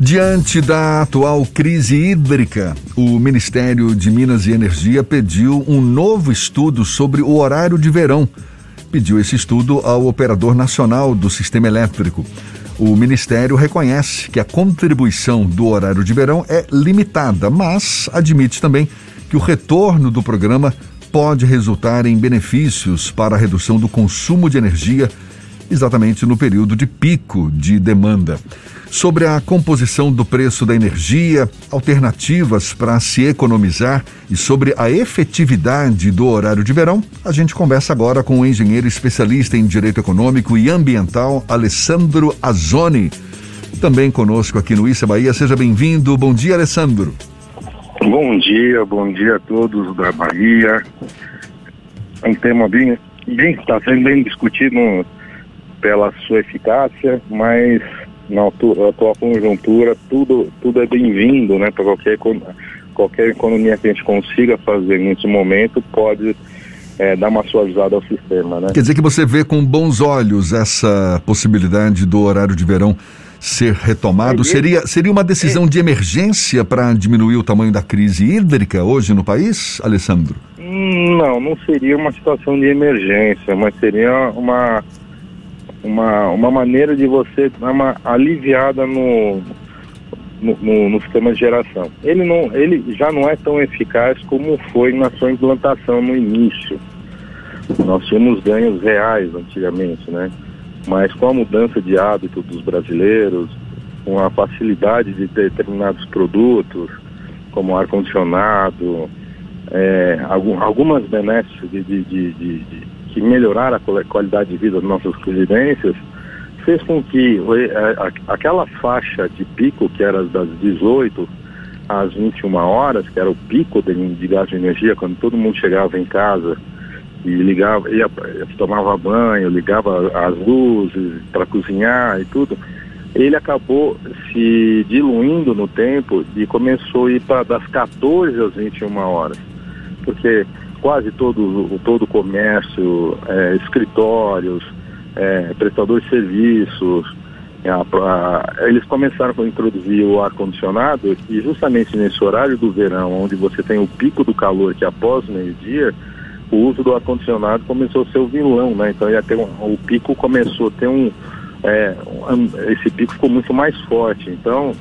Diante da atual crise hídrica, o Ministério de Minas e Energia pediu um novo estudo sobre o horário de verão. Pediu esse estudo ao operador nacional do sistema elétrico. O Ministério reconhece que a contribuição do horário de verão é limitada, mas admite também que o retorno do programa pode resultar em benefícios para a redução do consumo de energia, exatamente no período de pico de demanda sobre a composição do preço da energia, alternativas para se economizar e sobre a efetividade do horário de verão, a gente conversa agora com o engenheiro especialista em direito econômico e ambiental, Alessandro Azzoni. Também conosco aqui no Issa Bahia. Seja bem-vindo. Bom dia, Alessandro. Bom dia, bom dia a todos da Bahia. É um tema bem, bem está sendo bem discutido pela sua eficácia, mas na atual conjuntura, tudo, tudo é bem-vindo, né? Para qualquer, qualquer economia que a gente consiga fazer nesse momento pode é, dar uma suavizada ao sistema, né? Quer dizer que você vê com bons olhos essa possibilidade do horário de verão ser retomado? É, seria, seria uma decisão é, de emergência para diminuir o tamanho da crise hídrica hoje no país, Alessandro? Não, não seria uma situação de emergência, mas seria uma uma, uma maneira de você dar uma aliviada no, no, no, no, sistema de geração. Ele, não, ele já não é tão eficaz como foi na sua implantação no início. Nós tínhamos ganhos reais antigamente, né? Mas com a mudança de hábito dos brasileiros, com a facilidade de determinados produtos, como ar-condicionado, é, algum, algumas benesses de, de, de, de que melhorar a qualidade de vida das nossas residências, fez com que aquela faixa de pico, que era das 18 às 21 horas, que era o pico de, de gás de energia, quando todo mundo chegava em casa e ligava, ia, tomava banho, ligava as luzes para cozinhar e tudo, ele acabou se diluindo no tempo e começou a ir para das 14 às 21 horas. Porque quase todo, todo o comércio, é, escritórios, é, prestadores de serviços, é, a, a, eles começaram a introduzir o ar-condicionado e justamente nesse horário do verão, onde você tem o pico do calor, que após meio-dia, o uso do ar-condicionado começou a ser o vilão, né? Então ia ter um, o pico começou a ter um, é, um, esse pico ficou muito mais forte. Então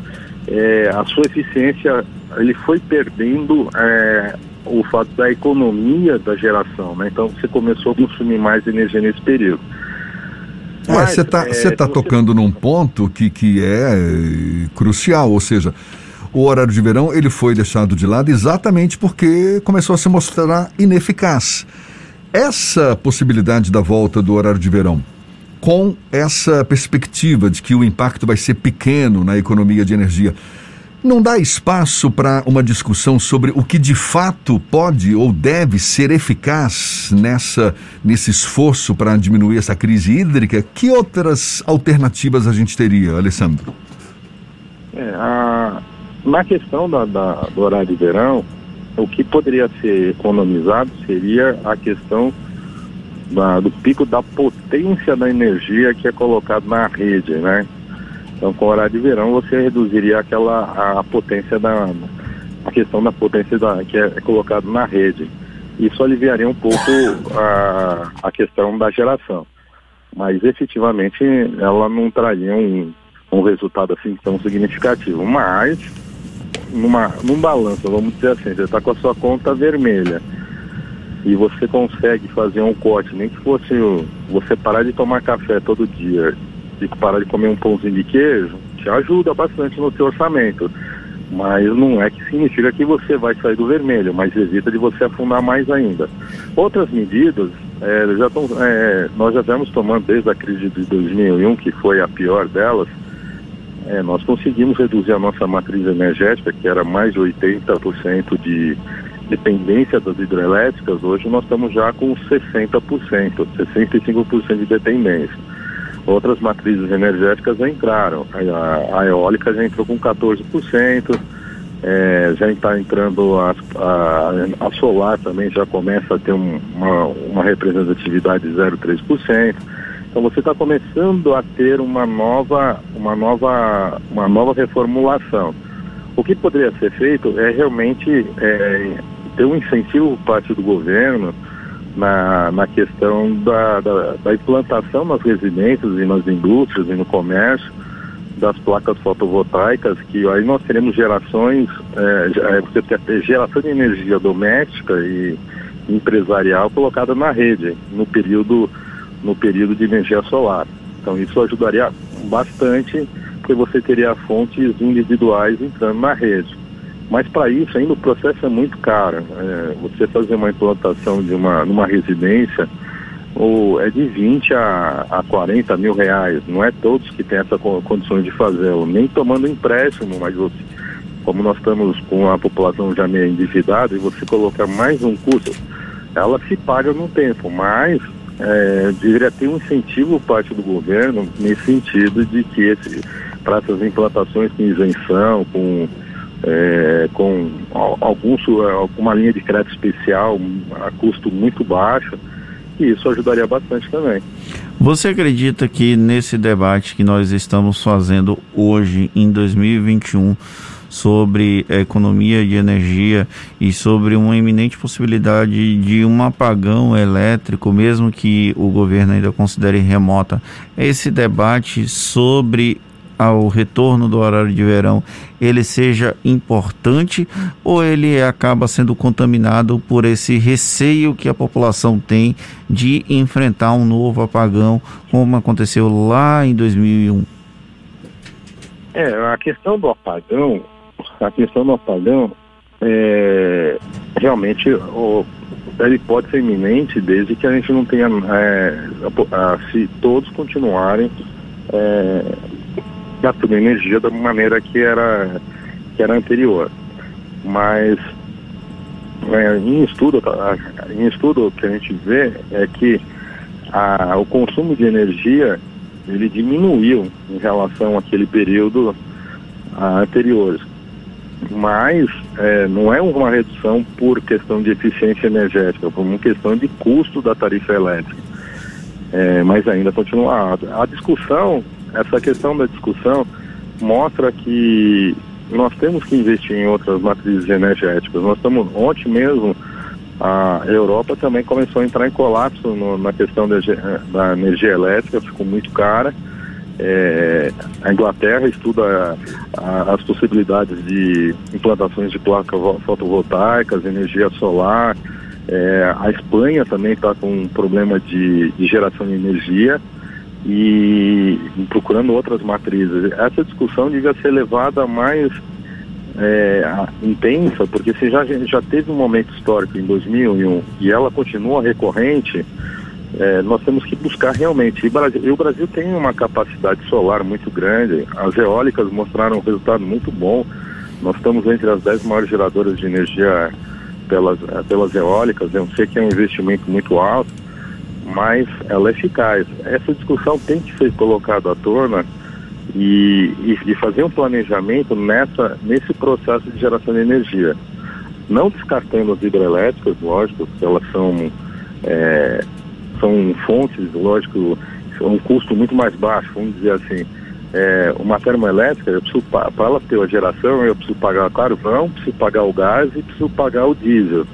é, a sua eficiência ele foi perdendo é, o fato da economia da geração, né? Então você começou a consumir mais energia nesse período. É, você está é, tá tocando num ponto que, que é eh, crucial, ou seja, o horário de verão ele foi deixado de lado exatamente porque começou a se mostrar ineficaz. Essa possibilidade da volta do horário de verão, com essa perspectiva de que o impacto vai ser pequeno na economia de energia, não dá espaço para uma discussão sobre o que de fato pode ou deve ser eficaz nessa nesse esforço para diminuir essa crise hídrica? Que outras alternativas a gente teria, Alessandro? É, a, na questão da, da, do horário de verão, o que poderia ser economizado seria a questão da, do pico da potência da energia que é colocado na rede, né? Então, com horário de verão, você reduziria aquela a potência da a questão da potência da, que é, é colocado na rede. Isso aliviaria um pouco a, a questão da geração. Mas efetivamente ela não traria um, um resultado assim tão significativo. Mas numa, num balanço, vamos dizer assim, você está com a sua conta vermelha e você consegue fazer um corte, nem que fosse você parar de tomar café todo dia de parar de comer um pãozinho de queijo, te ajuda bastante no seu orçamento. Mas não é que significa que você vai sair do vermelho, mas evita de você afundar mais ainda. Outras medidas, é, já tão, é, nós já estamos tomando desde a crise de 2001, que foi a pior delas, é, nós conseguimos reduzir a nossa matriz energética, que era mais de 80% de dependência das hidrelétricas, hoje nós estamos já com 60%, 65% de dependência. Outras matrizes energéticas já entraram. A, a eólica já entrou com 14%, é, já está entrando a, a, a, solar também já começa a ter um, uma, uma representatividade de 0,3%. Então você está começando a ter uma nova, uma nova, uma nova reformulação. O que poderia ser feito é realmente é, ter um incentivo por parte do governo na, na questão da, da, da implantação nas residências e nas indústrias e no comércio das placas fotovoltaicas, que aí nós teremos gerações, é, é você ter geração de energia doméstica e empresarial colocada na rede no período, no período de energia solar. Então isso ajudaria bastante, porque você teria fontes individuais entrando na rede. Mas para isso ainda o processo é muito caro. É, você fazer uma implantação de uma numa residência ou é de 20 a, a 40 mil reais. Não é todos que têm essa condições de fazer, nem tomando empréstimo, mas você, como nós estamos com a população já meio endividada e você colocar mais um custo, ela se paga no tempo, mas é, deveria ter um incentivo parte do governo nesse sentido de que para essas implantações com isenção, com, é, com algum, alguma linha de crédito especial a custo muito baixo, e isso ajudaria bastante também. Você acredita que nesse debate que nós estamos fazendo hoje, em 2021, sobre economia de energia e sobre uma iminente possibilidade de um apagão elétrico, mesmo que o governo ainda considere remota, esse debate sobre ao retorno do horário de verão ele seja importante ou ele acaba sendo contaminado por esse receio que a população tem de enfrentar um novo apagão, como aconteceu lá em 2001? É, a questão do apagão, a questão do apagão, é, realmente o, ele pode ser iminente desde que a gente não tenha, é, a, a, se todos continuarem é, gastando energia da maneira que era, que era anterior. Mas é, em, estudo, em estudo que a gente vê é que a, o consumo de energia ele diminuiu em relação àquele período a, anterior. Mas é, não é uma redução por questão de eficiência energética, por uma questão de custo da tarifa elétrica. É, mas ainda continua. A, a discussão essa questão da discussão mostra que nós temos que investir em outras matrizes energéticas. Nós estamos, ontem mesmo, a Europa também começou a entrar em colapso no, na questão da, da, energia elétrica, ficou muito cara. É, a Inglaterra estuda a, a, as possibilidades de implantações de placas fotovoltaicas, energia solar. É, a Espanha também está com um problema de, de geração de energia e procurando outras matrizes. Essa discussão devia ser levada mais é, intensa, porque se já, já teve um momento histórico em 2001 e ela continua recorrente, é, nós temos que buscar realmente. E, Brasil, e o Brasil tem uma capacidade solar muito grande, as eólicas mostraram um resultado muito bom. Nós estamos entre as 10 maiores geradoras de energia pelas, pelas eólicas, eu sei que é um investimento muito alto mas ela é eficaz. Essa discussão tem que ser colocada à tona e, e, e fazer um planejamento nessa, nesse processo de geração de energia. Não descartando as hidrelétricas, lógico, porque elas são, é, são fontes, lógico, são um custo muito mais baixo, vamos dizer assim. É, uma termoelétrica, eu preciso, para ela ter a geração, eu preciso pagar o carvão, preciso pagar o gás e preciso pagar o diesel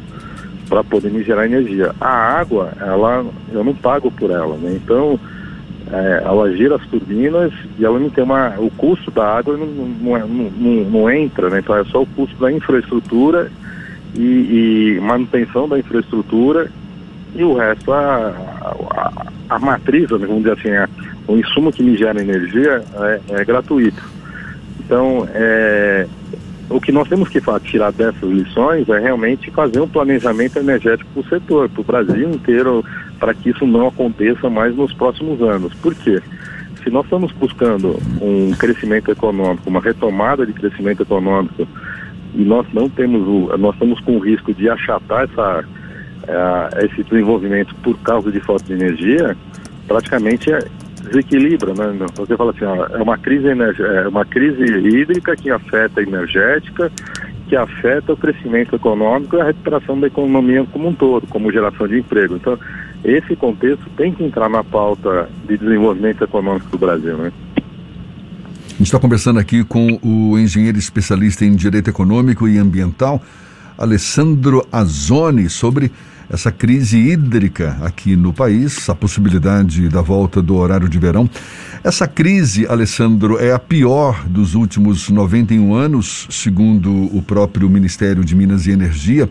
para poder me gerar energia. A água, ela, eu não pago por ela, né? Então, é, ela gira as turbinas e ela não tem uma. O custo da água não, não, é, não, não entra, né? Então é só o custo da infraestrutura e, e manutenção da infraestrutura e o resto, a, a, a matriz, né, vamos dizer assim, a, o insumo que me gera energia é, é gratuito. Então, é, que nós temos que tirar dessas lições é realmente fazer um planejamento energético para o setor, para o Brasil inteiro, para que isso não aconteça mais nos próximos anos. Por quê? Se nós estamos buscando um crescimento econômico, uma retomada de crescimento econômico, e nós não temos o, nós estamos com o risco de achatar essa, uh, esse desenvolvimento por causa de falta de energia, praticamente é, desequilibra, né? Você fala assim, ó, é uma crise é uma crise hídrica que afeta a energética, que afeta o crescimento econômico e a recuperação da economia como um todo, como geração de emprego. Então, esse contexto tem que entrar na pauta de desenvolvimento econômico do Brasil, né? A gente está conversando aqui com o engenheiro especialista em direito econômico e ambiental, Alessandro Azoni, sobre essa crise hídrica aqui no país, a possibilidade da volta do horário de verão. Essa crise, Alessandro, é a pior dos últimos 91 anos, segundo o próprio Ministério de Minas e Energia.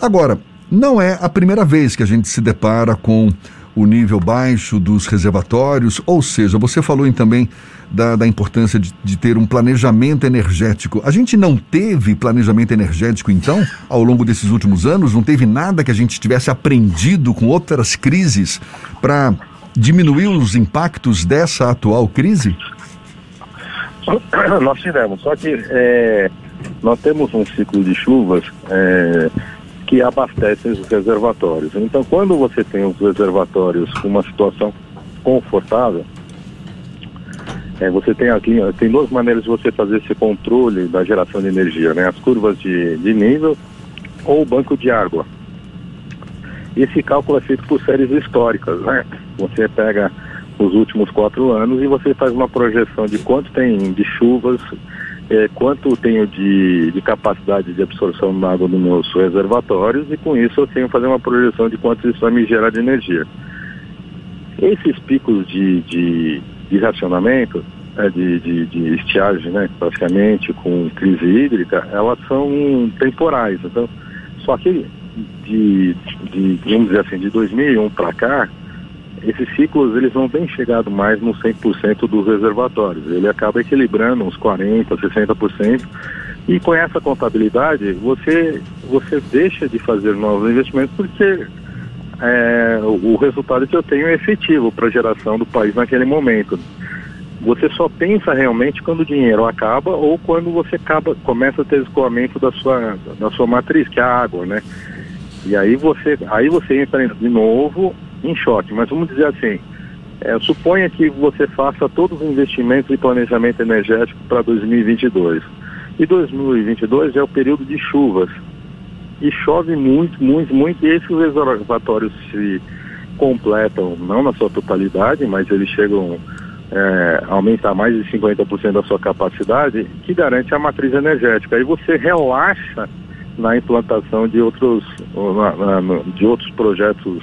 Agora, não é a primeira vez que a gente se depara com o nível baixo dos reservatórios, ou seja, você falou em, também da, da importância de, de, ter um planejamento energético. A gente não teve planejamento energético, então, ao longo desses últimos anos? Não teve nada que a gente tivesse aprendido com outras crises para diminuir os impactos dessa atual crise? Nós tivemos, só que é, nós temos um ciclo de chuvas é, que abastecem os reservatórios. Então, quando você tem os reservatórios com uma situação confortável, é, você tem aqui, tem duas maneiras de você fazer esse controle da geração de energia, né? As curvas de, de nível ou o banco de água. Esse cálculo é feito por séries históricas, né? Você pega os últimos quatro anos e você faz uma projeção de quanto tem de chuvas é, quanto tenho de, de, capacidade de absorção da água nos meus reservatórios e com isso eu tenho que fazer uma projeção de quanto isso vai me gerar de energia. Esses picos de, de, de racionamento, é, de, de, de, estiagem, né, praticamente, com crise hídrica, elas são temporais. Então, só que de, de vamos dizer assim, de 2001 para cá, esses ciclos eles não têm chegado mais no 100% dos reservatórios. Ele acaba equilibrando uns 40%, 60%. E com essa contabilidade, você, você deixa de fazer novos investimentos porque é, o, resultado que eu tenho é efetivo para a geração do país naquele momento. Você só pensa realmente quando o dinheiro acaba ou quando você acaba, começa a ter escoamento da sua, da sua matriz, que é a água, né? E aí você, aí você entra de novo em choque. Mas vamos dizer assim, é, suponha que você faça todos os investimentos e planejamento energético para 2022. E 2022 é o período de chuvas. E chove muito, muito, muito, e esses reservatórios se completam, não na sua totalidade, mas eles chegam é, a aumentar mais de 50% da sua capacidade, que garante a matriz energética. Aí você relaxa na implantação de outros, na, na, de outros projetos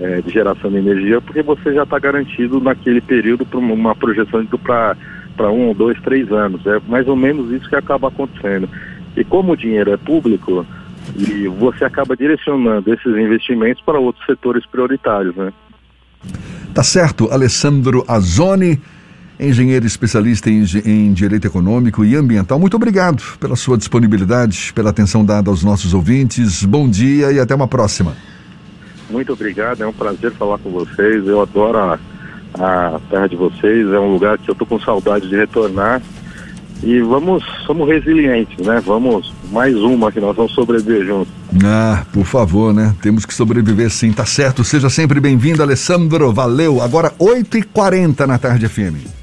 é, de geração de energia, porque você já está garantido naquele período para uma projeção para um, dois, três anos. É mais ou menos isso que acaba acontecendo. E como o dinheiro é público, e você acaba direcionando esses investimentos para outros setores prioritários, né? Tá certo, Alessandro Azoni, engenheiro especialista em, em, Direito Econômico e Ambiental. Muito obrigado pela sua disponibilidade, pela atenção dada aos nossos ouvintes. Bom dia e até uma próxima. Muito obrigado, é um prazer falar com vocês. Eu adoro a, a terra de vocês, é um lugar que eu tô com saudade de retornar. E vamos, somos resilientes, né? Vamos, mais uma que nós vamos sobreviver juntos. Ah, por favor, né? Temos que sobreviver sim, tá certo. Seja sempre bem-vindo, Alessandro. Valeu. Agora 8h40 na tarde FM.